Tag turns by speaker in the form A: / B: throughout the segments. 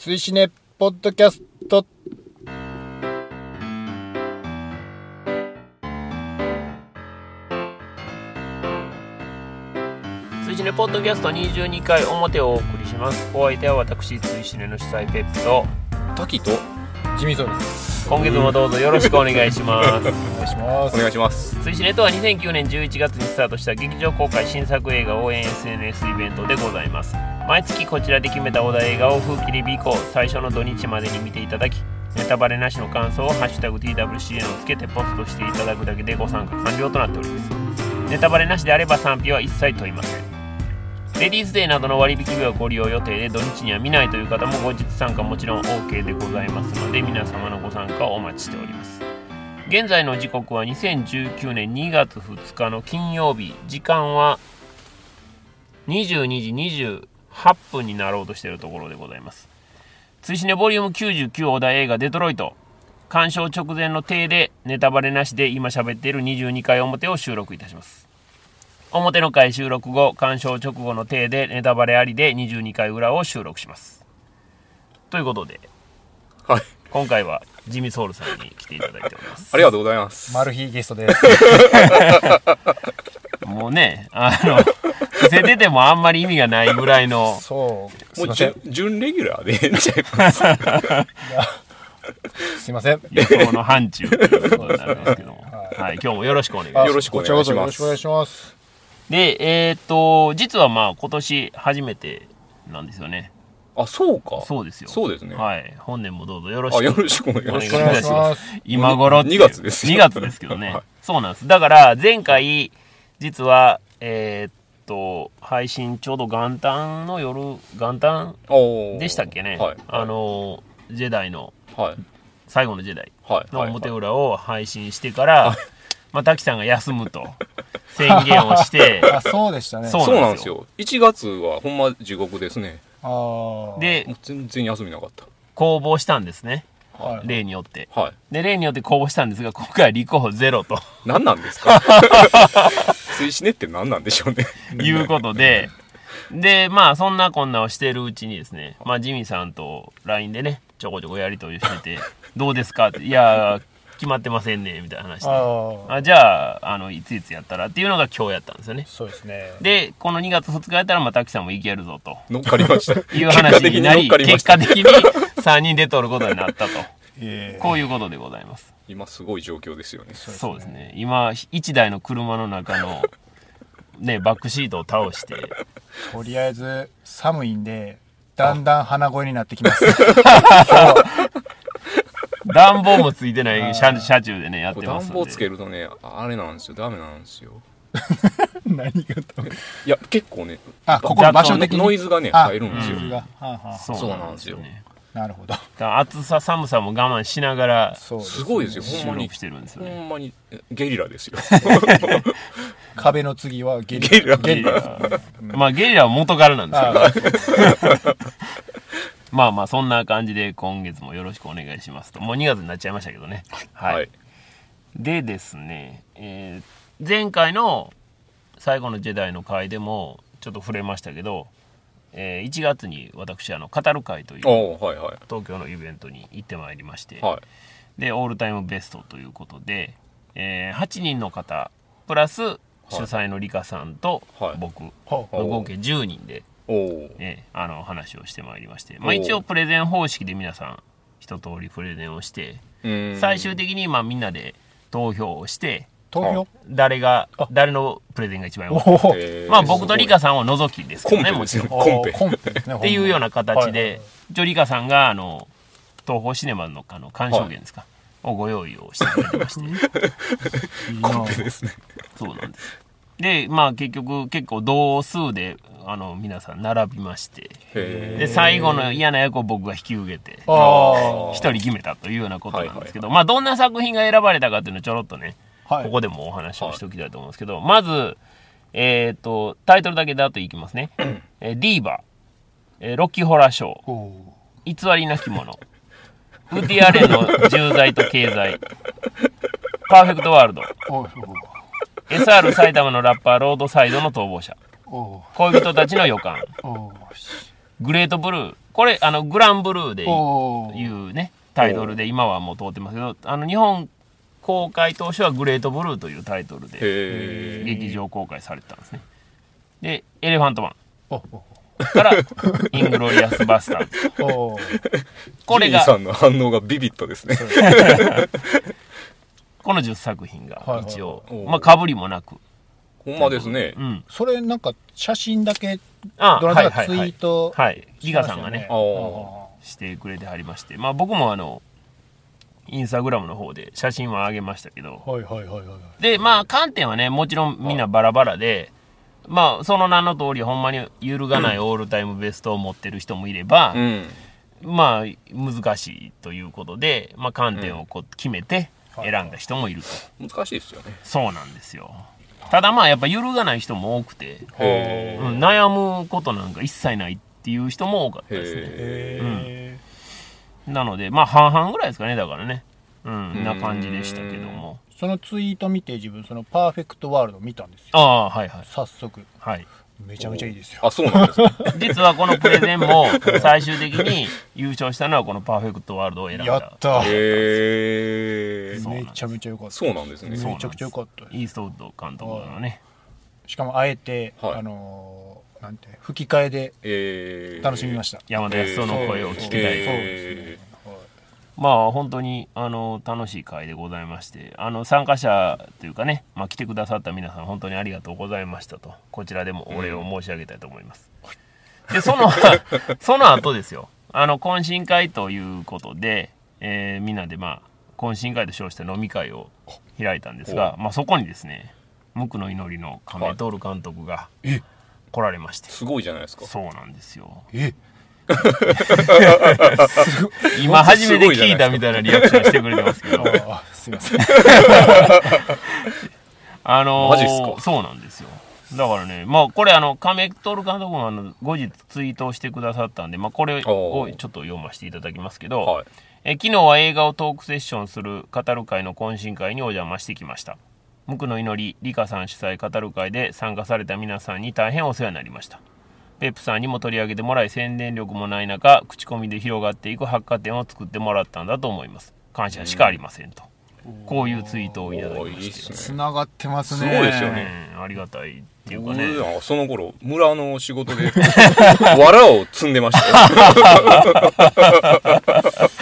A: 追試ねポッドキャスト。
B: 追試ねポッドキャスト22回表をお送りします。お相手は私追試ねの主催ペップと。
C: 滝と
A: ジミーソウです。
B: 今月もどうぞよろしくお願いします。
A: お願いします。
C: お願いします。
B: 追試ねとは2009年11月にスタートした劇場公開新作映画応援 SNS イベントでございます毎月こちらで決めたお題映画を風切り日以降最初の土日までに見ていただきネタバレなしの感想を「ハッシュタグ #TWCN」をつけてポストしていただくだけでご参加完了となっております。ネタバレなしであれば賛否は一切問いません。レディースデーなどの割引日はご利用予定で土日には見ないという方も後日参加もちろん OK でございますので皆様のご参加をお待ちしております。現在の時刻は2019年2月2日の金曜日。時間は22時28分になろうとしているところでございます。追試ねボリューム99お題映画デトロイト。鑑賞直前の体でネタバレなしで今喋っている22回表を収録いたします。表の回収録後鑑賞直後の体でネタバレありで22回裏を収録します。ということで
C: はい。
B: 今回はジミソウルさんに来ていただいております。
C: ありがとうございます。
A: マル秘ゲストです
B: もうねあの伏せててもあんまり意味がないぐらいの。
A: そう。
C: もう準準レギュラーで。ええんちゃいます
A: すいません。
B: 予想の範疇。ということになるんですけども、はい、今日もよろしくお願いします。
C: よろしくお願いします。
A: こちらこそよろしくお願いします。
B: でえーっと実はまあ今年初めてなんですよね。
C: あそうか。
B: そうですよ。
C: そうですね。
B: はい。本年もどうぞよろしく。
C: あよろしくお願いし
B: お願いし
A: お願いします。
B: 今頃っていう。
C: 2月ですよ。
B: 2月ですけどね、
C: はい。
B: そうなんです。だから前回実はえーっと配信ちょうど元旦の夜元旦でしたっけね、
C: はい。
B: あのジェダイの
C: はい。
B: 最後のジェダイ
C: はい。
B: の表裏を配信してから、まあ、滝さんが休むと宣言をして
A: あそうでしたね。
B: そう
C: なんですよ。1月はほんま地獄ですね。
A: あー。
B: で
C: 全然休みなかった。
B: 公募したんですね
A: はい
B: 例によって。
C: はい。
B: で例によって公募したんですが今回は立候補ゼロと。
C: 何なんですか？追試ねって何なんでしょうね。
B: いうことで、で、まあ、そんなこんなをしてるうちにですね、まあ、ジミーさんと LINE でね、ちょこちょこやりとりしてて、どうですか？って、いや、決まってませんね、みたいな話で。
A: あ
B: じゃあ、あの、いついつやったらっていうのが今日やったんですよね。
A: そうですね。
B: で、この2月2日やったら、まあ、滝さんも行けるぞと。
C: 乗っかりました。
B: いう話になり、
C: 結果的に乗っかりました
B: 結果的に3人で取ることになったと。
A: え
B: こういうことでございます。
C: 今すごい状況ですよね。
B: そうですね。今、1台の車の中の、ね、バックシートを倒して、
A: とりあえず寒いんでだんだん鼻声になってきます。
B: 暖房もついてない車車中でねやってます
C: 暖房つけるとねあれなんですよ。ダメなんですよ。
A: 何がと
C: いや結構ね
A: あここ場所的に？
C: ノイズがね
A: あ
C: 入るんですよ。
B: そうなんですよね
A: なるほど。
B: だから暑さ寒さも我慢しながら
A: す
C: すごいですよ。
B: 収
C: ほんまに
B: 録してるんですよね。
C: ほんまにえゲリラですよ。
A: 壁の次はゲリ
C: ゲリラ。
A: ゲリラ。
B: まあゲリラは元からなんですけど。
A: あー。
B: まあまあそんな感じで今月もよろしくお願いしますと。もう2月になっちゃいましたけどね。はい、
C: はい。
B: でですね、えー前回の最後のジェダイの回でもちょっと触れましたけど、えー1月に私あの語る会という
C: おーはいはい。
B: 東京のイベントに行ってまいりまして、
C: はい。
B: でオールタイムベストということで、えー8人の方プラス主催のリカさんと
C: はい。
B: 僕の合計10人で、
C: おお
B: えーあの話をしてまいりまして、まあ、一応プレゼン方式で皆さん一通りプレゼンをして
C: ー
B: 最終的にまあみんなで投票をして
A: 投票
B: 誰が誰のプレゼンが一番良か。ったまあ僕とリカさんを除きですけどねもちろん。
C: コンペ。
A: コンペ
B: っていうような形
A: はい
B: で、一応リカさんがあの東宝シネマのあの鑑賞券ですか、をご用意をしてくれてまして。
C: コンペですね。
B: そうなんです。でまあ結局結構同数であの皆さん並びまして。
C: へ
B: で最後の嫌な役を僕が引き受けて
A: あ
B: 一人決めたというようなことなんですけど、まあどんな作品が選ばれたかっていうのをちょろっとね、
A: あはい。
B: ここでもお話をしておきたいと思うんですけど、まずえっ、とタイトルだけだといきますね「えーディーバ」えーロッキーホラーショー」
A: お
B: 偽りなきものウッディ・アレンの重罪と経済パーフェクトワールド。SR 埼玉のラッパーロードサイドの逃亡者。
A: お
B: 恋人たちの予感。
A: お
B: グレートブルー。これあのグランブルーでいうねタイトルで今はもう通ってますけどあの日本公開当初はグレートブルーというタイトルで劇場公開されてたんですね。でエレファントマン。からイングロリアスバスターズ。これが
C: さんの反応がビビットですね。
B: この10作品が一応、
C: はい。はい
B: まあかぶりもなく。
C: ほんまですね。
B: うん。
A: それなんか写真だけ
B: あ
A: どなたかツイート
B: はい。リガさんがね。してくれてはりまして。まあ僕もあのインスタグラムの方で写真は上げましたけど。
A: はいはいはいはいはい。
B: でまあ観点はねもちろんみんなバラバラでまあその名の通りほんまに揺るがないオールタイムベストを持ってる人もいれば、
C: うん。
B: まあ難しいということで、まあ、観点をこう決めて選んだ人もいると、
C: 難しいですよね。
B: そうなんですよ。ただまあやっぱ揺るがない人も多くて、
C: へ
B: うん悩むことなんか一切ないっていう人も多かったですね。
A: へ
B: なのでまあ半々ぐらいですかねだからね。うん
C: ん
B: な感じでしたけども。
A: ーそのツイート見て自分そのパーフェクトワールド見たんですよ。
B: ああはいはい。
A: 早速。
B: はい。
A: めちゃめちゃいいですよ。
C: あそうなんですね
B: 実はこのプレゼンも最終的に優勝したのはこのパーフェクトワールドを選んだ。
A: やった
C: へえ
B: そう
A: めちゃめちゃ良かった。
C: そうなんですね。
A: めちゃくちゃ良かった
B: イーストウッド監督のね。
A: しかもあえて、
C: はい。
A: あのーなんて吹き替えで
C: えー。
A: 楽しみました、
B: 山田康夫の声を聞きたい、
A: そうです
C: え
A: ね。はい
B: まあ本当にあの楽しい会でございましてあの参加者というかね、まあ、来てくださった皆さん本当にありがとうございましたとこちらでもお礼を申し上げたいと思います、でその その後ですよ。あの懇親会ということで、えーみんなでまあ懇親会と称して飲み会を開いたんですが、まあ、そこにですね無垢の祈りの亀徹監督が
A: え
B: 来られまして、
C: すごいじゃないですか。
B: そうなんですよ。
A: え？
B: 今初めて聞いたみたいなリアクションしてくれてますけど。
A: あすいません。
B: あのー
C: マジっすか？
B: そうなんですよ。だからね、まあこれあの、亀徹監督もあの後日ツイートをしてくださったんで、まあこれをちょっと読ませていただきますけど、
C: はい。
B: え昨日は映画をトークセッションする語る会の懇親会にお邪魔してきました。無垢の祈り、リカさん主催語る会で参加された皆さんに大変お世話になりました。ペップさんにも取り上げてもらい宣伝力もない中、口コミで広がっていく百貨店を作ってもらったんだと思います。感謝しかありませんと。こういうツイートをいただき
C: お
B: まして
C: ーいいっすね
A: つながってますね
C: すごいですよね
B: うんありがたいっていうかね。
C: その頃村の仕事で 藁を積んでましたよ
B: い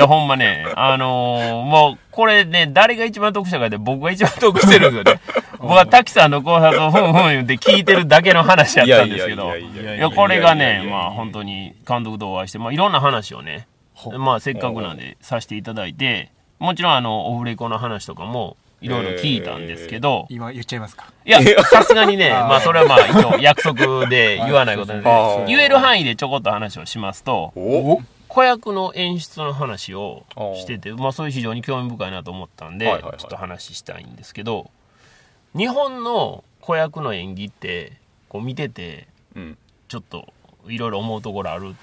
B: や、ほんまね、あのーもう、これね、誰が一番得したかで僕が一番得してるんですよね。僕は滝さんの考察をふんふん言って聞いてるだけの話やったんですけど、
C: いや
B: これがね、まあ本当に監督とお会いして、まあいろんな話をね、まあせっかくなんでさせていただいて、もちろんあの、オフレコの話とかもいろいろ聞いたんですけど、
A: 今言っちゃいますか。
B: いや、さすがにね、まあそれはまあ一応約束で言わないことなんで言える範囲でちょこっと話をしますと、
C: お
B: 子役の演出の話をしてて、まあ、そういう非常に興味深いなと思ったんで、
C: はいはいはい。
B: ちょっと話したいんですけど日本の子役の演技ってこう見てて
C: うん。
B: ちょっといろいろ思うところある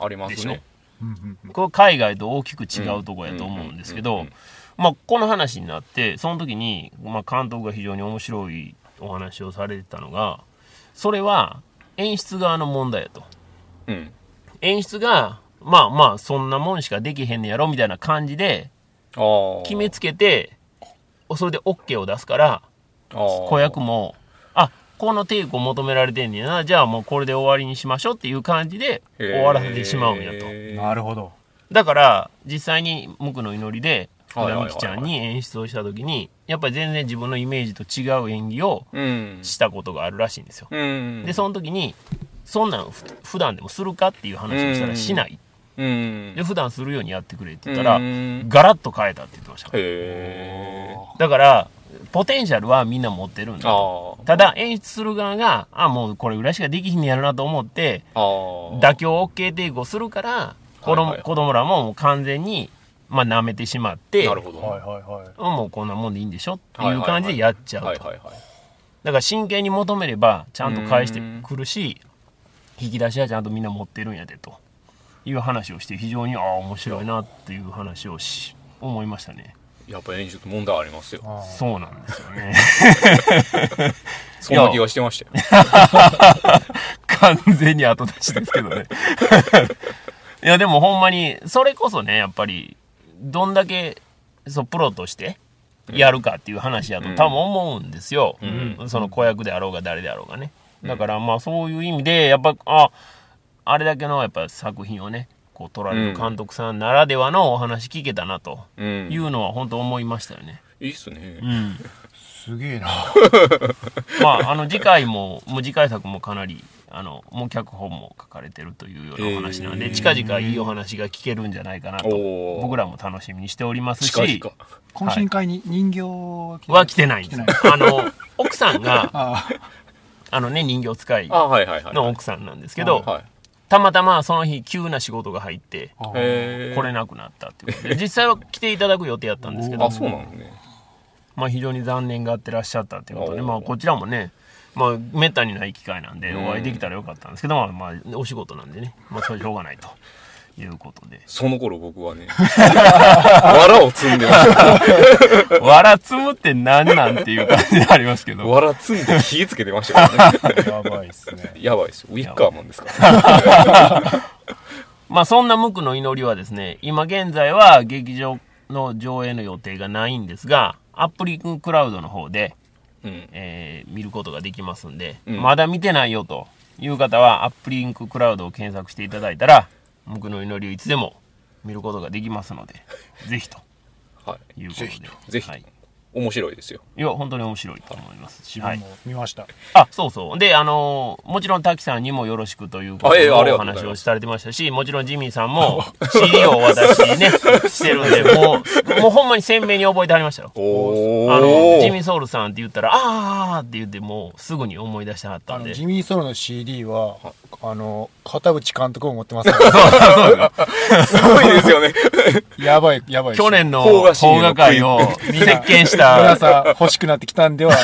C: ありますね。
A: うんうん
B: これ海外と大きく違うところやと思うんですけどまあこの話になってその時に、まあ、監督が非常に面白いお話をされてたのがそれは演出側の問題やと。
C: うん。
B: 演出がまあまあそんなもんしかできへんねやろみたいな感じで決めつけてそれで OK を出すから子
C: 子
B: 役もあこのテイクを求められてんねやなじゃあもうこれで終わりにしましょうっていう感じで終わらせてしまうんやと。
A: なるほど。
B: だから実際に無垢の祈りで福田美紀ちゃんに演出をした時にやっぱり全然自分のイメージと違う演技を
C: うん。
B: したことがあるらしいんですよ。
C: うん。
B: でその時にそんなんふ普段でもするかっていう話をしたらしない
C: うん。
B: で普段するようにやってくれって言ったら
C: うん。
B: ガラッと変えたって言ってましただからポテンシャルはみんな持ってるんだただ演出する側があもうこれぐらいしかできひんねやろなと思って妥協 OK テイクをするから子供,、
C: はいはい
B: 子供らももう完全にまあ舐めてしまって
C: なるほど。
A: はいはいはい。
B: もうこんなもんでいいんでしょっていう感じでやっちゃうと、
C: はいはいはい
B: だから真剣に求めればちゃんと返してくるし引き出しはちゃんとみんな持ってるんやでという話をして非常にああ面白いなっていう話をし思いましたね。
C: やっぱ演出問題ありますよ。
B: そうなんですよね。
C: そんな気がしてましたよ。
B: 完全に後出しですけどね。いや、でもほんまに、それこそね、やっぱり、どんだけ、そう、プロとして、やるかっていう話やと多分思うんですよ。その子役であろうが誰であろうがね。だからまあそういう意味で、やっぱ、あ、あれだけのやっぱ作品をね、こう撮られる監督さんならではのお話聞けたなと
C: うん。
B: いうのは本当思いましたよね。
C: いいっすね。
B: うん。
A: すげえな。
B: まあ、あの次回も、もう次回作もかなり、あの、もう脚本も書かれてるというようなお話なんで、
C: えー
B: 近々いいお話が聞けるんじゃないかなと、僕らも楽しみにしておりますし、
C: 近々。
A: 懇親会に人形は来て
B: は来てないんですあの、奥さんが、
A: あ
B: あのね、人形使い。の奥さんなんですけど、
C: はい。
B: たまたまその日急な仕事が入って、来れなくなったっていうことで、実際は来ていただく予定やったんですけど
C: あ、、そうなのね。
B: まあ非常に残念がってらっしゃったっていうことで、まあこちらもね、まあめったにない機会なんで
C: うん
B: お会いできたらよかったんですけど、まあまあお仕事なんでね、まあそれしょうがないということで。
C: その頃僕はね、藁を積んでました。
B: わらつむって何なんていう感じでありますけど。
C: 藁積んで火つけてましたからね。
A: やばいっすね。
C: やばいですよ。ウィッカーマンですから、ね。
B: まあそんな無垢の祈りはですね、今現在は劇場の上映の予定がないんですが、アップリンククラウドの方で、
C: うん。
B: えー見ることができますんで、
C: うん
B: まだ見てないよという方はアップリンククラウドを検索していただいたら無垢の祈りをいつでも見ることができますのでぜひと。
C: はい。
B: いうことで。
C: ぜひ
B: はい、
C: 面白いですよ。
B: いや本当に面白いと思いますし、はい、
A: 自分も見ました。
B: あそうそうであのーもちろん滝さんにもよろしくということ
C: あええあり
B: のお話をされてましたしもちろんジミーさんも CD をお渡しね してるんでもうもうほんまに鮮明に覚えてはりましたよ
C: お
B: あのジミ
C: ー。
B: ーソウルさんって言ったらあーって言ってもうすぐに思い出してはったんで
A: ジミー・ソロの CD は、あの、片渕監督も持ってますから。
C: すごいですよね。
A: やばい、やばい。
B: 去年の
C: 邦画
B: 界を席巻した
A: 皆さん欲しくなってきたんでは、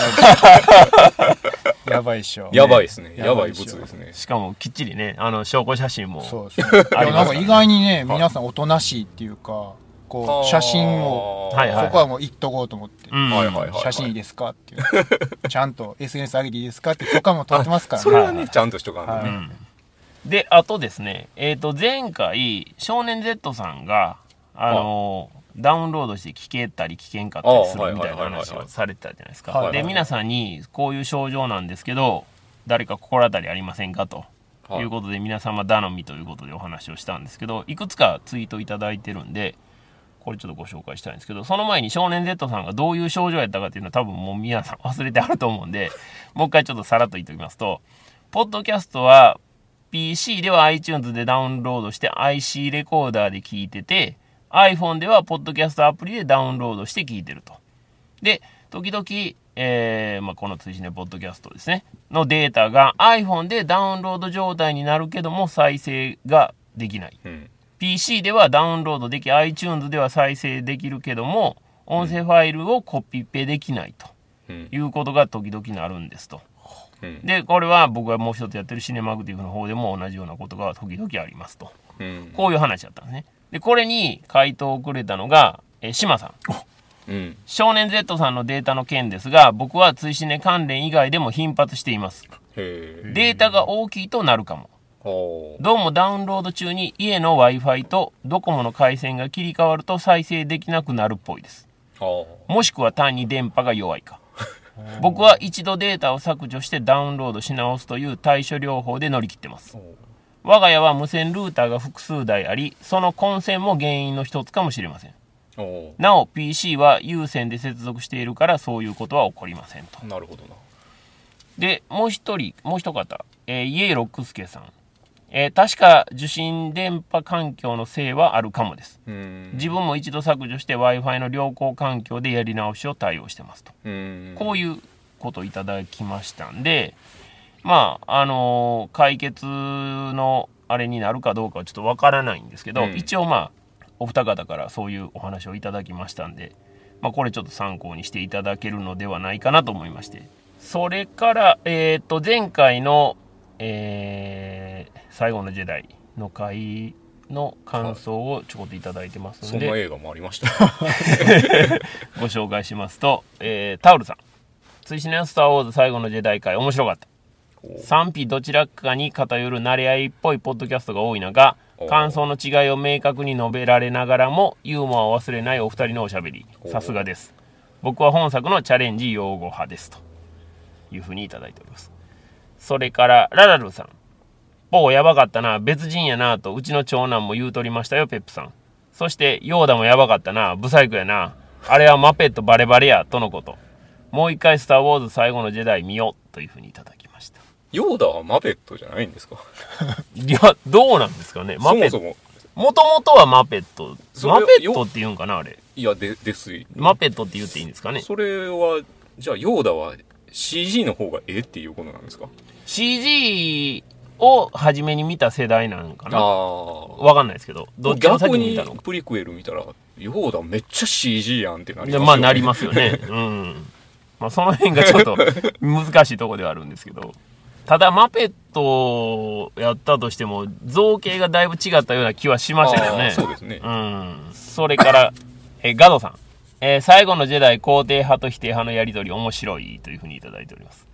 A: やばいっしょ。
C: やばいですね。
A: や
C: やばい物ですね。
B: しかもきっちりねあの証拠写真も
A: そうですね。なんか意外にね、皆さんおとなしいっていうか、こう、写真を、そこはもう言っとこうと思って。
B: うん
C: はいはいはい。
A: 写真いいですかっていう。ちゃんと SNS 上げていいですかって許可も取ってますから
C: それはね、ちゃんとしとかんと
A: はい
C: ね。
B: うんであとですねえっ、と前回少年 Z さんがあのダウンロードして聞けたり聞けんかったりす
C: あ
B: るみたいな話をされてたじゃないですか、で皆さんにこういう症状なんですけど誰か心当たりありませんかと。
C: はい。
B: いうことで皆様頼みということでお話をしたんですけどいくつかツイートいただいてるんでこれちょっとご紹介したいんですけどその前に少年 Z さんがどういう症状やったかっていうのは多分もう皆さん忘れてあると思うんで もう一回ちょっとさらっと言っておきますとポッドキャストは PC では iTunes でダウンロードして IC レコーダーで聞いてて iPhone ではポッドキャストアプリでダウンロードして聞いてると。で、時々、えーまあ、この通信でポッドキャストですね、のデータが iPhone でダウンロード状態になるけども再生ができない。
C: うん。
B: PC ではダウンロードでき、iTunes では再生できるけども、音声ファイルをコピペできないと
C: うん。
B: いうことが時々なるんですと。
C: うん。
B: で、これは僕がもう一つやってるシネマグティブの方でも同じようなことが時々ありますと。
C: うん。
B: こういう話だったんですね。で、これに回答をくれたのが、えー、島さん。
C: うん。
B: 少年 Z さんのデータの件ですが、僕は追試ね関連以外でも頻発しています。データが大きいとなるかも。どうもダウンロード中に家の Wi-Fi とドコモの回線が切り替わると再生できなくなるっぽいです。もしくは単に電波が弱いか。僕は一度データを削除してダウンロードし直すという対処療法で乗り切ってます。我が家は無線ルーターが複数台あり、その混線も原因の一つかもしれません。なお PC は有線で接続しているからそういうことは起こりませんと。
C: なるほどな。
B: で、もう一人、もう一方、えー、イエロックスケさん。えー確か受信電波環境のせいはあるかもです。
C: うん。
B: 自分も一度削除して Wi-Fi の良好環境でやり直しを対応してますと。
C: うん。
B: こういうことをいただきましたんで、まあ、あのー解決のあれになるかどうかはちょっとわからないんですけど、
C: うん
B: 一応まあ、お二方からそういうお話をいただきましたんで、まあ、これちょっと参考にしていただけるのではないかなと思いまして。それから、えっ、と、前回の、えー最後のジェダイの回の感想をちょこっといただいてますんで、
C: そんな映画もありました。
B: ご紹介しますと、えータオルさん。追試のスター・ウォーズ最後のジェダイ会面白かった。賛否どちらかに偏る慣れ合いっぽいポッドキャストが多い中
C: お
B: 感想の違いを明確に述べられながらもユーモアを忘れないお二人のおしゃべり。
C: お
B: さすがです。僕は本作のチャレンジ用語派です。というふうにいただいております。それからララルさん某やばかったな。別人やなとうちの長男も言うとりましたよペップさん。そしてヨーダもやばかったな。ブサイクやな。あれはマペットバレバレや。とのこと。もう一回「スター・ウォーズ最後のジェダイ」見よう。というふうにいただき
C: ヨーダはマペットじゃないんですか？
B: いやどうなんですかね。マペット。
C: そもそも。
B: もともとはマペット。
C: それ
B: マペットって言うんかなあれ。
C: いやでですい
B: マペットって言っていいんですかね。
C: それはじゃあヨーダは CG の方がええっていうことなんですか
B: ？CG を初めに見た世代なんかな。
C: ああ
B: わかんないですけど。どっちを先
C: 逆に
B: に見たのか。
C: プリクエル見たらヨーダめっちゃ CG やんってなりますよ、ね、
B: でまあなりますよね。うん。まあその辺がちょっと難しいとこではあるんですけどただマペットをやったとしても造形がだいぶ違ったような気はしましたけど
C: あ
B: ね
C: ーそうですね。
B: うん。それから えガドさん、えー最後のジェダイ肯定派と否定派のやり取り面白いというふうにいただいております。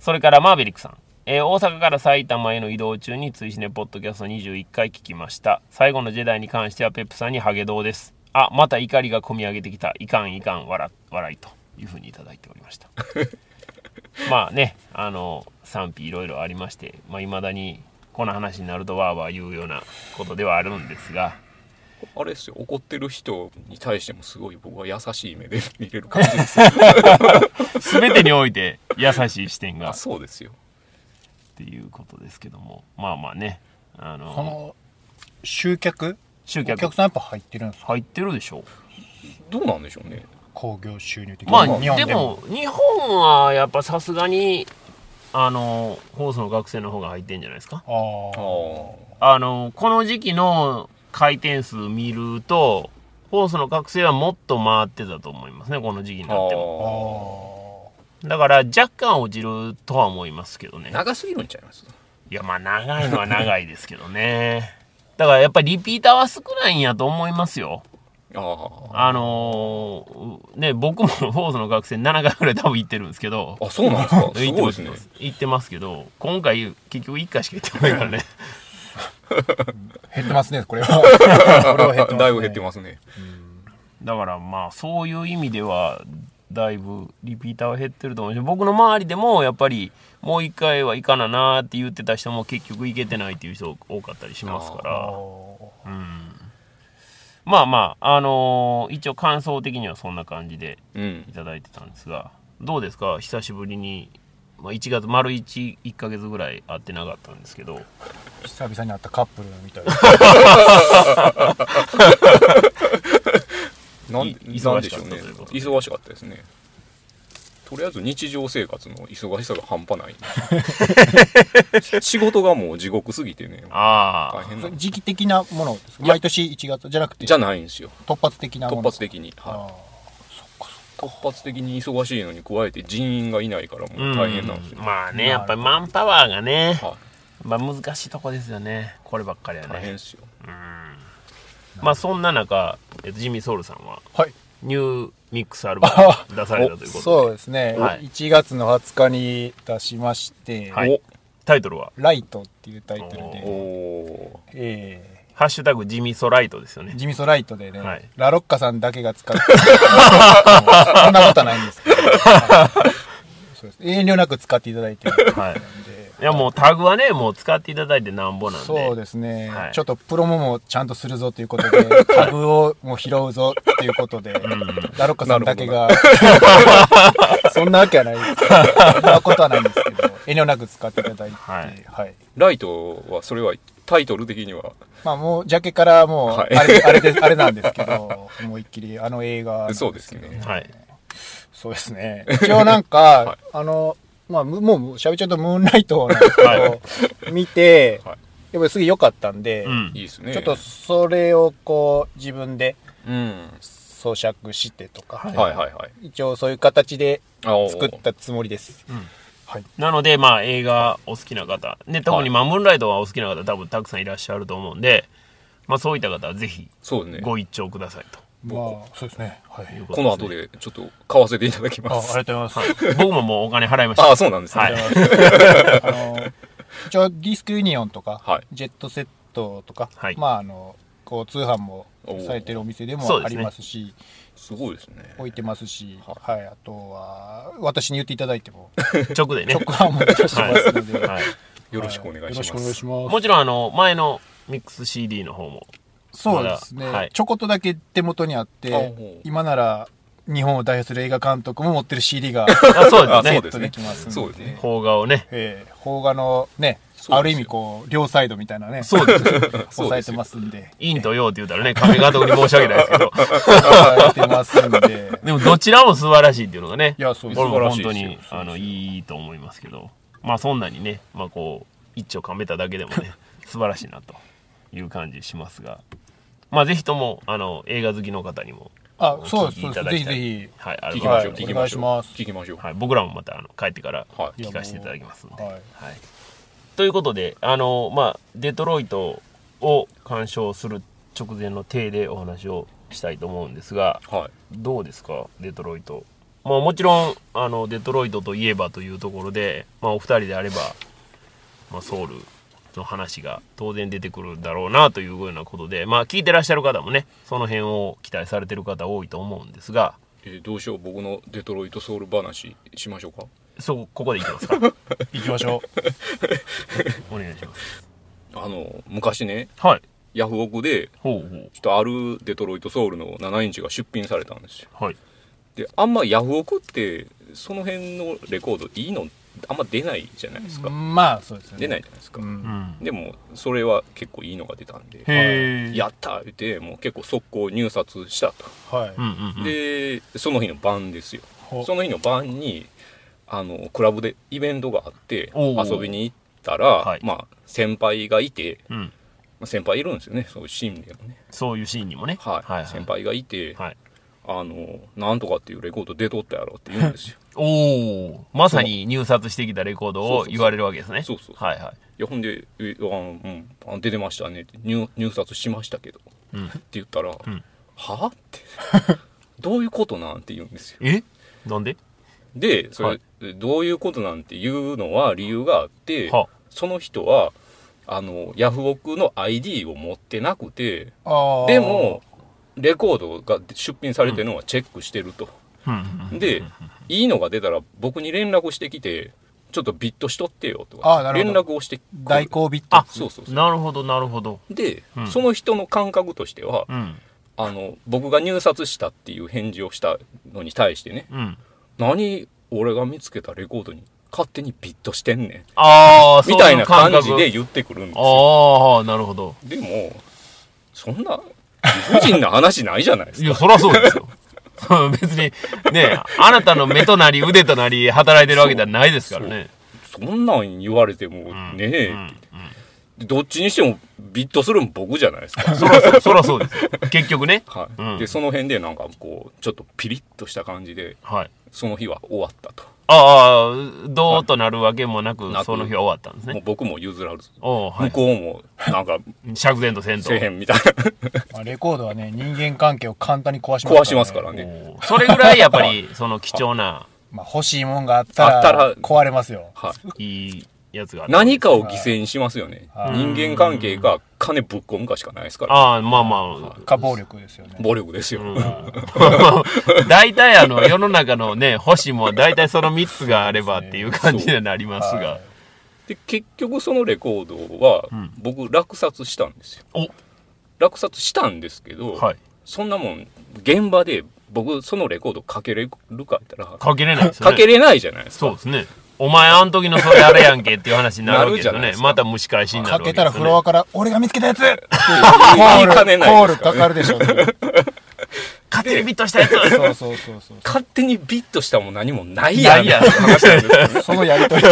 B: それからマーベリックさん、えー大阪から埼玉への移動中に追試ねポッドキャスト21回聞きました。最後のジェダイに関してはペップさんにハゲ道です。あまた怒りが込み上げてきた。いかんいかん笑笑いというふうにいただいておりました まあねあの賛否いろいろありましてまあ、未だにこの話になるとわーわー言うようなことではあるんですが
C: あれですよ怒ってる人に対してもすごい僕は優しい目で見れる感じですよ。
B: 全てにおいて優しい視点が
C: あそうですよ。
B: っていうことですけどもまあまあねあの
A: この集客？
B: 集客。
A: お客さんやっぱ入ってるんですか？
B: 入ってるでしょ
C: どうなんでしょうね
A: 興行収入的に
B: まあ
A: 日本
B: でも。日本はやっぱさすがにあのホースの学生の方が入ってんじゃないですか。
A: あ
C: あ
B: のこの時期の回転数見るとホースの学生はもっと回ってたと思いますねこの時期になっても。
A: あ
B: だから若干落ちるとは思いますけどね。
C: 長すぎるんちゃいます？
B: いやまあ長いのは長いですけどね。だからやっぱりリピーターは少ないんやと思いますよ
C: ああ
B: あのーね僕もホースの学生7回ぐらい多分行ってるんですけど。
C: あそうなんですか？す
B: 行って
C: ごいですね。
B: 行ってますけど今回結局1回しか行ってないからね。
A: 減ってますねこれは。これは減ってます、ね、
C: だいぶ減ってますね。
B: だからまあそういう意味ではだいぶリピーターは減ってると思うし僕の周りでもやっぱりもう一回は行かななーって言ってた人も結局行けてないっていう人多かったりしますか
A: あ
B: ら
A: ー
B: まあまああのー一応感想的にはそんな感じで
C: うん。
B: いただいてたんですがどうですか？久しぶりに、まあ、1月丸11ヶ月ぐらい会ってなかったんですけど。
A: 久々に会ったカップルみたい
C: な。なん
B: 忙しかったということで。
C: 忙しかったですねとりあえず日常生活の忙しさが半端ない。仕事がもう地獄すぎてね。
B: ああ
C: 大変な
A: 時期的なものですか？
C: いや。
A: 毎年1月じゃなくて？
C: じゃないんですよ。
A: 突発的なも
C: 突
A: の
C: 発的に、
A: あ
C: はい、突発的に忙しいのに加えて人員がいないからもう大変なんですよ、
B: うん。まあねやっぱりマンパワーがね、
C: は
B: まあ、難しいとこですよね。こればっかりは
C: い、大変
B: ね
C: ですよ。
B: まあそんな中、えっと、ジミー・ソウルさんは
A: ーはい。
B: ニューミックスアルバム出されたということで。
A: そうですね、
B: はい。
A: 1月の20日に出しまして「
B: はい。タイトルは？
A: ライト」っていうタイトル
C: お
A: で、
C: お
A: え「
B: ハッシュタグジミソライト」ですよね。
A: ー、ジミソライトでね、
B: はい。
A: ラロッカさんだけが使って。そんなことはないんですけど、はい。そうです。遠慮なく使っていただいてる。んで、
B: はいいやもうタグはねもう使っていただいてなんぼなんで。
A: そうですね、
B: はい。
A: ちょっとプロモもちゃんとするぞということで タグをもう拾うぞっていうことで、ラロッカさんだけが そんなわけはないですそんなことはないんですけど遠慮なく使っていただいて、
B: は
A: はい。い
C: ライトはそれはタイトル的には？
A: まあもうジャケからもう
C: はい。
A: あれ,、あれであれなんですけど 思いっきりあの映画なん
C: そうですね。
B: はい。
A: そうですね。一応なんか、
C: はい。
A: あのまあむもう喋っちゃうとムーンライトなんですけど、
B: は
A: 見て、
C: はい。
A: やっぱりすごい良かったんで、
B: うん。
C: いいですね。
A: ちょっとそれをこう自分で
C: うん。
A: 咀嚼してとか、
C: はい。はいはい
A: 一応そういう形で作ったつもりです、
B: ん。
A: はい。
B: なのでまあ映画お好きな方ね特にまあムーンライトはお好きな方多分たくさんいらっしゃると思うんでまあそういった方はぜひご一聴くださいと
A: まあ。そうですね。はい。
C: この後でちょっと買わせていただき
A: ああり
C: ます
A: がとうございます。
B: 僕ももうお金払いました。
C: ああそうなんですね、
B: はい。
A: あの一応ディスクユニオンとか、
C: はい。
A: ジェットセットとか、
B: はい。
A: まああのこう通販もされてるお店でもありますし
C: すごいですね。
A: 置いてますし、
C: は
A: はい、あとは私に言っていただいても
B: 直でね。
A: 直販もいたしますので、
B: はい。
C: よろしくお願いします、
A: よろしくお願いします。
B: もちろんあの前のミックス CD の方も
A: そうですね、
B: はい。
A: ちょこっとだけ手元にあっ
C: あ
A: て今なら日本を代表する映画監督も持ってる CD が
B: あそうですね。
C: あそうですね。
A: できますんで。
C: そうですね。
B: 邦画をね。
A: ええ邦画のねある意味こう両サイドみたいなね。
B: そうです
A: 抑 えてますんで。
B: 陰と陽って言うたらね亀監督に申し訳ないですけど。
A: 抑えてますんで。
B: でもどちらも素晴らしいっていうのがね
A: いやそうです。
B: も本当にあのいいと思いますけど。まあそんなにねまあこう一丁噛めただけでもね素晴らしいなという感じしますが。まあぜひともあの映画好きの方にも
A: あ
B: お
A: そうですぜ
B: いただきたい
A: ひぜ
B: はいあの
C: 聞きましょう、きましょう。
A: お願いします。
C: 聞きましょう。
B: はい、僕らもまたあの帰ってから
C: はい。
B: 聞かせていただきますので、
A: はい。
B: はい。ということであのまあデトロイトを鑑賞する直前の体でお話をしたいと思うんですが
C: はい。
B: どうですか？デトロイト。まあもちろんあのデトロイトといえばというところで、まあ、お二人であれば、まあ、ソウルの話が当然出てくるだろうなというようなことでまあ聞いてらっしゃる方もねその辺を期待されてる方多いと思うんですが。
C: えーどうしよう僕のデトロイトソウル話しましょうか？
B: そここでいきますか。
A: 行きましょ
B: お願いします。
C: あの昔ね
B: はい。
C: ヤフオクで
B: ほうほう。
C: ちょっとあるデトロイトソウルの7インチが出品されたんですよ。
B: はい。
C: であんまヤフオクってその辺のレコードいいの？あんま出ないじゃないです
A: う
C: か
A: まあそうですね。
C: 出ないじゃないですか、
A: うん。
B: うん。
C: でもそれは結構いいのが出たんで
B: へえ
C: やったー言ってもう結構速攻入札したと、
A: はい。
C: でその日の晩ですよ。
A: ほ
C: その日の晩にあのクラブでイベントがあって遊びに行ったら、
B: はい。
C: まあ先輩がいて、
B: うん。
C: まあ先輩いるんですよね。そういうシーンでもね、
B: そういうシーンにもね。
C: はい
B: はい。
C: 先輩がいて、
B: はい。
C: あのなんとかっていうレコード出とったやろって言うんですよ
B: おおまさに入札してきたレコードを言われるわけですね。
C: そうそう
B: はいはい。
C: いやほんで「えあのうんあ出てましたね」って入入札しましたけど」
B: うん。
C: って言ったら「
B: ん。
C: はって。どういうことなん?」て言うんですよ。
B: え？なんで？
C: でそれ、
B: はい。
C: どういうことなんていうのは理由があって
B: は
C: その人はあのヤフオクの ID を持ってなくてでもレコードが出品されてるのはチェックしてると、
B: うんうんうん。
C: でいいのが出たら僕に連絡してきてちょっとビットしとってよとか。
A: あーなるほど。
C: 連絡をしてくる。
A: 代行ビット。
B: あ
C: そうそうそう。
B: なるほどなるほど。
C: で、
B: うん。
C: その人の感覚としては、
B: うん。
C: あの僕が入札したっていう返事をしたのに対してね
B: うん。
C: 何俺が見つけたレコードに勝手にビットしてんねん。
B: ああ
C: みたいな感じで言ってくるんですよ。
B: ああなるほど。
C: でもそんな理不尽な話ないじゃないですか。
B: いやそりゃそうですよ 別にねあなたの目となり腕となり働いてるわけではないですからね。
C: そんなん言われても
B: うん
C: ねえ、
B: うん。
C: どっちにしてもビットするん僕じゃないですか。
B: そらそうそらそうです。よ結局ね。
C: はい、
B: うん。
C: でその辺でなんかこうちょっとピリッとした感じで
B: はい。
C: その日は終わったと
B: ああどうとなるわけもなくその日は終わったんですね。
C: もう僕も譲らず、
B: おおはい。
C: 向こうもなんか
B: 釈然とせんと。
C: せえへんみたいな。
A: まあレコードはね人間関係を簡単に壊しますから、ね、
C: 壊しますからね。
B: それぐらいやっぱりその貴重な
A: まあ、欲しいもんがあったら
C: あったら
A: 壊れますよ。
C: はい。
B: いいやつが
C: 何かを犠牲にしますよね。
A: はい。
C: 人間関係が金ぶっ込むかしかないですから。
B: ああまあまあ。
A: か暴力ですよね。
C: 暴力ですよ、
B: うん。大体あの世の中のね 星も大体その3つがあればっていう感じになりますが。
A: はい。
C: で結局そのレコードは
B: うん。
C: 僕落札したんですよ。
B: お。
C: 落札したんですけど、
B: はい。
C: そんなもん現場で僕そのレコードかけれるかって言ったら
B: かけれないですよね。
C: かけれないじゃないですか。
B: そうですねお前あん時のそれあれやんけっていう話になるわけですよねまた蒸し返しになるわ
A: か
B: け
A: たらフロアから俺が見つけたやつ。コ
C: 言いか。ね
A: ールコール
C: ないですか
A: かかるでしょ。
B: 勝手にビットしたやつ。
A: そうそうそうそう。
C: 勝手にビットしたも何もないやん。
B: ないやん。
A: そのやりとり。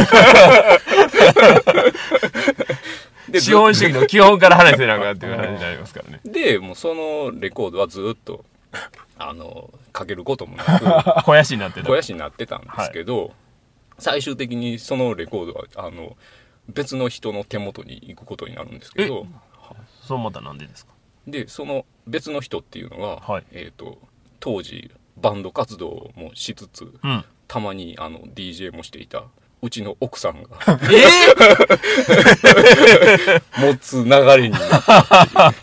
C: で
B: 資本主義の基本から話せなあかんっていう話になりますからね。
C: でもうそのレコードはずっとあのかけることもなく
B: 肥やしになってた
C: 肥やしになってたんですけど、最終的にそのレコードはあの別の人の手元に行くことになるんですけど。
B: そうまたなんでですか？
C: でその別の人っていうのが、
B: はい。
C: えっ、と当時バンド活動もしつつ
B: うん。
C: たまにあの DJ もしていたうちの奥さんが
B: え？
C: 持つ流れになった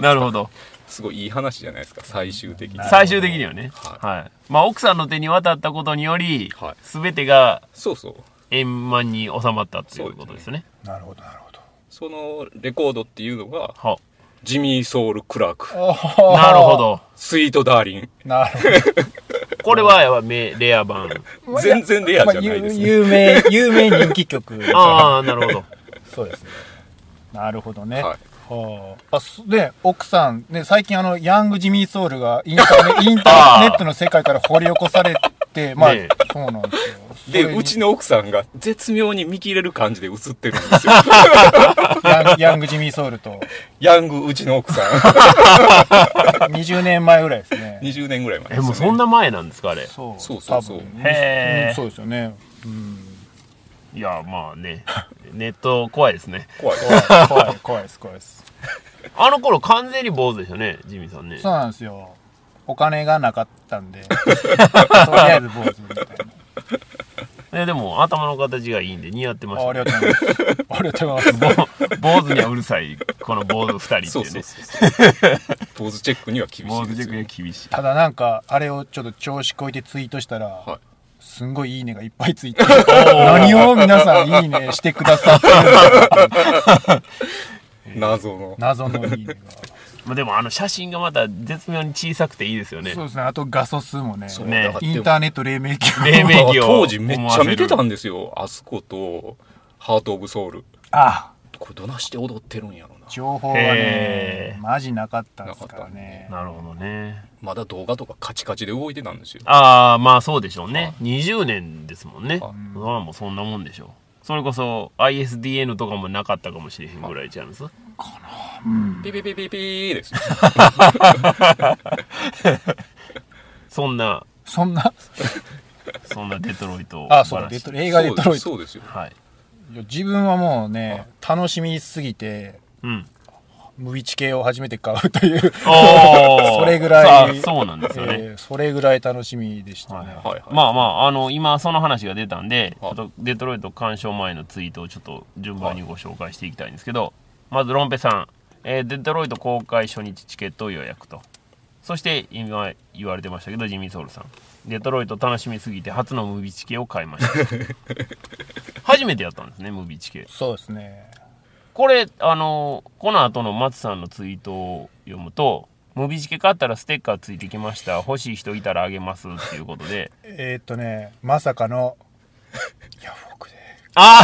B: なるほど。
C: すごいいい話じゃないですか最終的に。
B: 最終的にはね。
C: はい。
B: はい。まあ、奥さんの手に渡ったことにより
C: はい、
B: すべてが
C: そうそう。
B: 円満に収まったっていうことですね。
A: なるほどなるほど。
C: そのレコードっていうのが
B: は。
C: ジミー・ソウル・クラーク。
B: なるほど。
C: スイート・ダーリン。
A: なる
B: これはやっぱめレア版。
A: ほ ど
C: 全然レア
A: まあ
C: じゃないですね、
A: 有有名有名人気曲。
B: ああ、なるほど。
A: そうですね。なるほどね、
C: はい
A: はあ、で奥さん、ね、最近あのヤング・ジミー・ソウルがインターネ インターネットの世界から掘り起こされてまあ、
B: ね
A: そうなんですよ。
C: でうちの奥さんが絶妙に見切れる感じで映ってるんですよ。
A: ヤング・ジミー・ソウルと。
C: ヤングうちの奥さん。
A: 20年前ぐらいですね。
C: 20年ぐらい前。
B: え、
C: です、ね、
B: もうそんな前なんですか、あれ。
A: そう。
C: そうそうそう。
A: 多分。
B: へー。
A: うんそうですよね、うん、
B: いや、まあね、ネット怖いですね。
C: 怖い。
A: 怖い怖い怖いです怖いです。
B: あの頃完全に坊主でしたね、ジミーさんね。
A: そうなんですよ。お金がなかったんで。とりあえず坊主みたいな。
B: ね、でも頭の形がいいんで似合ってまし
A: あ
B: た
A: ありがとうございますありがとうございます。
B: ぼ坊主にはうるさい、この坊主二人
C: そう
B: っていう
C: そう
B: ね。
C: そうそう。ポーズチェックには厳し
B: 坊主
C: いですよ
B: 塾が厳しい。
A: ただなんかあれをちょっと調子こいてツイートしたら、
C: はい
A: すんごいいいねがいっぱいついて何を皆さんいいねしてくださってる
C: 謎の。
A: 謎のいいね
B: まあでもあの写真がまた絶妙に小さくていいですよね。
A: が。そうですね。あと画素数もね
C: そう
B: ね。
A: インターネット黎明期
B: 黎明期を。
C: 当時めっちゃ見てたんですよ。あそことハート・オブ・ソウル。
A: あ
C: これどなして踊ってるんやろな
A: 情報が
B: へー
A: ねマジなかったですからね。
B: なるほどね。
C: まだ動画とかカチカチで動いてたんですよ。
B: ああ、まあそうでしょうね。20年ですもんね。
C: はい。
B: それはもうそんなもんでしょう。それこそ ISDN とかもなかったかもしれへんぐらいちゃいます？
C: ピピピピピーです。
B: そんな、
A: そんな？
B: そんなデトロイト
A: あそう
B: 話
A: デト映画デトロイト。
C: そうですよ。
B: はい。
A: いや自分はもうね楽しみすぎて
B: うん。
A: ムビチケを初めて買うという それぐらい
B: そうなんですよね。
A: えーそれぐらい楽しみでしたね、
C: はいはい
B: まあまあ、あの、今その話が出たんで、ち
C: はい
B: ょっとデトロイト鑑賞前のツイートをちょっと順番にご紹介していきたいんですけど、まずロンペさん、えーデトロイト公開初日チケットを予約と。そして今言われてましたけど、ジミー・ソウルさん。デトロイト楽しみすぎて初のムビチケを買いました。初めてやったんですね、ムビチケ。
A: そうですね
B: これ、あの、この後の松さんのツイートを読むと、ムビチケ買ったらステッカーついてきました。欲しい人いたらあげますっていうことで、
A: えーっとねまさかのヤフ
B: あ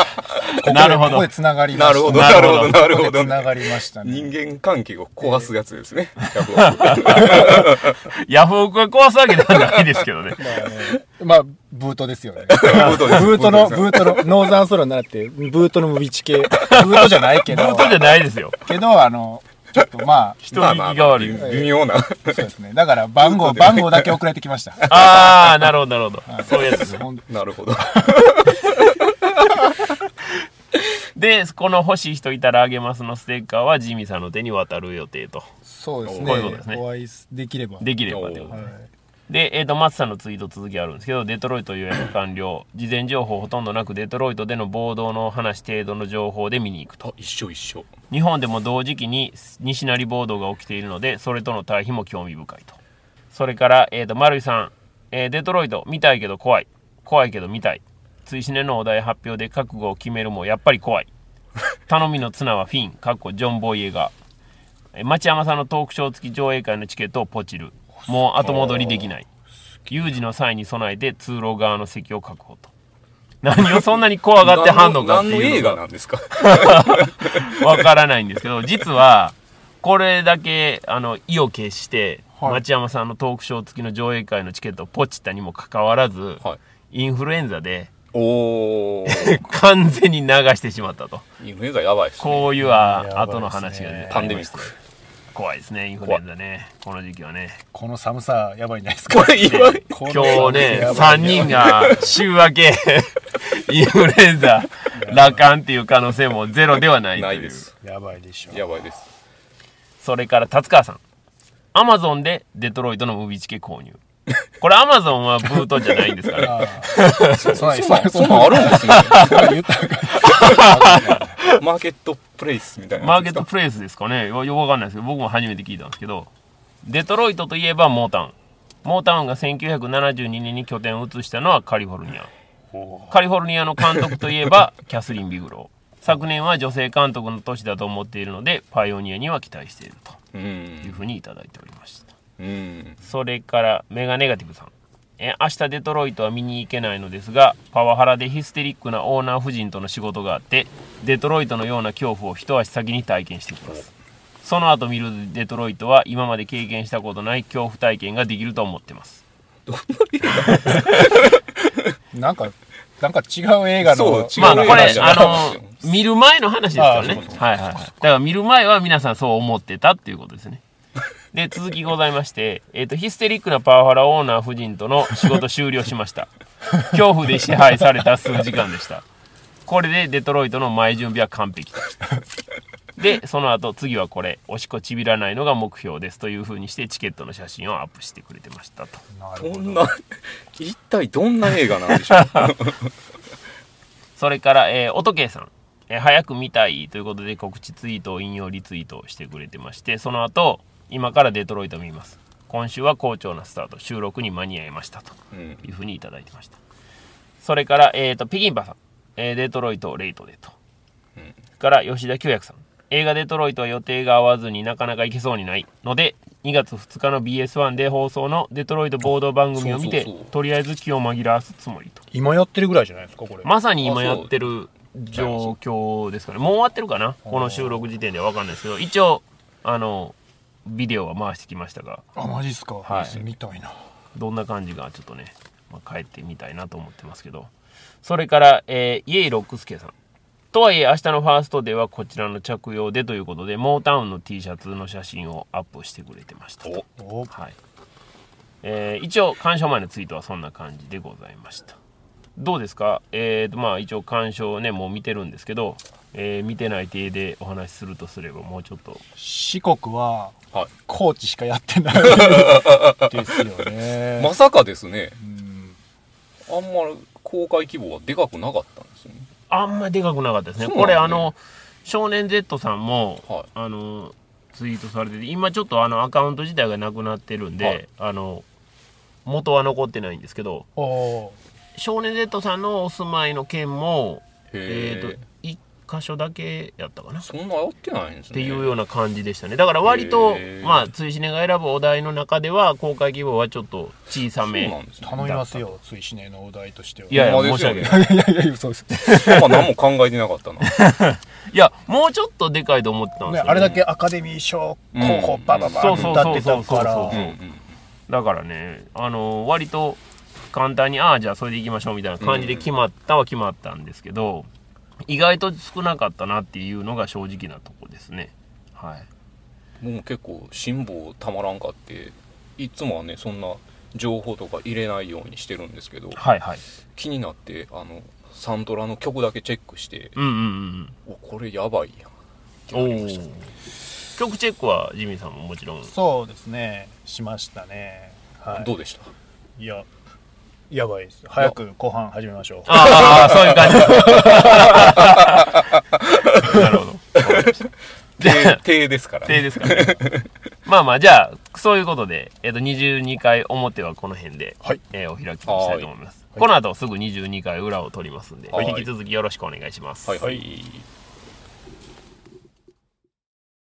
A: ここで
B: なるほど。
A: ここでつながりました。
C: なるほど。
B: なるほど
C: なるほど。
A: つながりましたね。
C: 人間関係を壊すやつですね、
B: ヤフオク。が壊すわけではないですけどね。
A: まあね。まあブートですよね。
C: ブートです。
A: ブートの
C: ブー
A: ブートのノーザンソロになってブートのムビチ系。ブートじゃないけど。
B: ブートじゃないですよ。
A: けどあのちょっとまあ
B: 人聞きが悪い。
C: 微妙な。
A: そうですね。だから番号番号だけ送られてきました。
B: ああ、なるほど、なるほど。そういうやつです
C: なるほど。
B: で、この欲しい人いたらあげますのステッカーはジミーさんの手に渡る予定と。
A: そうです
B: こういうことですね。
A: ねお会いできれば。
B: できればということ
A: はい
B: で、えっ、と、松さんのツイート続きあるんですけど、デトロイト予約完了。事前情報ほとんどなく、デトロイトでの暴動の話程度の情報で見に行くと。
C: あ一緒一緒。
B: 日本でも同時期に西成暴動が起きているのでそれとの対比も興味深いと。それから、えー、と丸井さん、えーデトロイト見たいけど怖い。怖いけど見たい。追試ねのお題発表で覚悟を決めるもやっぱり怖い。頼みの綱はフィン。かっこジョン・ボイエガーえー町山さんのトークショー付き上映会のチケットをポチるもう後戻りできない。有事の際に備えて通路側の席を確保と。何をそんなに怖がってはんのかって
C: 何の映
B: いうのが
C: 画なんですか？
B: わからないんですけど、実は、これだけ、あの、意を決して、
A: はい。
B: 町山さんのトークショー付きの上映会のチケットをポチったにもかかわらず、
C: はい。
B: インフルエンザで
C: おー。
B: 完全に流してしまったと。
C: インフルエンザやばいっすね。
B: こういう後の話が出て
C: パンデミック
B: 怖いですねインフルエンザね。この時期はね。
A: この寒さやばいんじゃないですか。
C: これ言わん
A: この
B: 今日ね
A: 寒さやばい
B: 3人が週明け インフルエンザ羅漢っていう可能性もゼロではない
C: ないです。
A: やばいでしょ
C: やばいです。
B: それから達川さん。アマゾンでデトロイトのムビチケ購入これアマゾンはブートじゃないんですから。
A: そそ
C: そんなんあるんですねマーケットプレイスみたいな。
B: マーケットプレイスですかね。よよくわかんないですけど僕も初めて聞いたんですけどデトロイトといえばモータウン。モータウンが1972年に拠点を移したのはカリフォルニア。カリフォルニアの監督といえば キャスリン・ビグロー。昨年は女性監督の年だと思っているのでパイオニアには期待していると
C: うん
B: いうふうにいただいておりました
C: うん。
B: それからメガネガティブさん。え明日デトロイトは見に行けないのですがパワハラでヒステリックなオーナー夫人との仕事があってデトロイトのような恐怖を一足先に体験してきます。その後見るデトロイトは今まで経験したことない恐怖体験ができると思ってます。
A: なんかなんか違う映画の
C: そう違う
B: まあこれ
C: 話じゃな
B: あの見る前の話ですからね。
A: あそうそう。
B: はいはいはい。だから見る前は皆さんそう思ってたっていうことですねで続きございまして、えー、とヒステリックなパワハラオーナー夫人との仕事終了しました。恐怖で支配された数時間でした。これでデトロイトの前準備は完璧。でその後次はこれおしっこちびらないのが目標です。というふうにしてチケットの写真をアップしてくれてましたと。
A: なるほど
C: どんな一体どんな映画なんでしょう？
B: それから、えー、音圭さん、えー早く見たい。ということで告知ツイートを引用リツイートをしてくれてまして、その後、今からデトロイト見ます。今週は好調なスタート、収録に間に合いましたと。
C: うん。
B: いうふうにいただいてました。それから、えっ、と、ピギンパさん、えーデトロイトレイトでと。
C: うん。
B: から、吉田久也さん、映画デトロイトは予定が合わずになかなか行けそうにない。ので、2月2日の BS1 で放送のデトロイトボード番組を見てとりあえず気を紛らわすつもりと。
A: 今やってるぐらいじゃないですかこれ。
B: まさに今やってる状況ですかね。もう終わってるかな？この収録時点では分かんないですけど、一応、あの、ビデオは回してきましたが、
A: あマジっすか、
B: はい
A: みたいな
B: どんな感じかちょっとね、まあ、帰ってみたいなと思ってますけど。それから、えー、イエイロックスケさん。とはいえ、明日のファーストではこちらの着用でということで、モータウンの T シャツの写真をアップしてくれてました。
C: お
A: お
B: はい。えー一応、鑑賞前のツイートはそんな感じでございました。どうですか？えーと、まあ、一応、鑑賞ね、もう見てるんですけど、えー見てない体でお話しするとすれば、もうちょっと、
A: 四国は
C: はい。
A: 高知しかやってない ですよね。
C: まさかですね。
A: うん。
C: あんまり公開規模はでかくなかったんですよね。
B: あんまでかくなかったですね。
C: ね
B: これ、あの、少年 Z さんも、
C: はい。
B: あの、ツイートされてて、今ちょっとあのアカウント自体がなくなってるんで、
C: はい。
B: あの、元は残ってないんですけど、少年 Z さんのお住まいの県も、え
C: へえ
B: ーと、一箇所だけやったかな。
C: そんなやってないんですね。
B: っていうような感じでしたね。だから割とまあ追試ねが選ぶお題の中では公開規模はちょっと小さ
C: そう
B: め
C: なんですね。
A: 頼みますよ追試ねのお題としては。い
B: やいや申し訳ない。
A: いやいやそうです。
C: 何も考えてなかったな。
B: いやもうちょっとでかいと思ってたんですよ、ね。
A: ねあれだけアカデミー賞候補
C: うん
A: バババ
B: そうそう
A: 歌ってたか
B: そうそう
A: ら
B: そう
C: う。ん
B: だからねあの割と簡単にああじゃあそれでいきましょうみたいな感じで決まったは決まったんですけど、意外と少なかったなっていうのが正直なとこですね。はい。
C: もう結構辛抱たまらんかっていつもはねそんな情報とか入れないようにしてるんですけど
B: はいはい。
C: 気になってあのサントラの曲だけチェックして
B: うんうんうん
C: おこれやばいやん。って
B: おお
C: なりました。ね
B: 曲チェックはジミーさんももちろん。
A: そうですね。しましたね。はい。
C: どうでした？
A: いややばいです早く後半始めましょう
B: ああ、そういう感じ。なるほど。
C: 手ですから
B: 手ですかね。まあまあ、じゃあ、そういうことで、えっ、と、22回表はこの辺で、
A: はい
B: えーお開きにしたいと思います。
A: はい
B: この後すぐ22回裏を取りますんで、
C: はい
B: 引き続きよろしくお願いします。
C: はいはい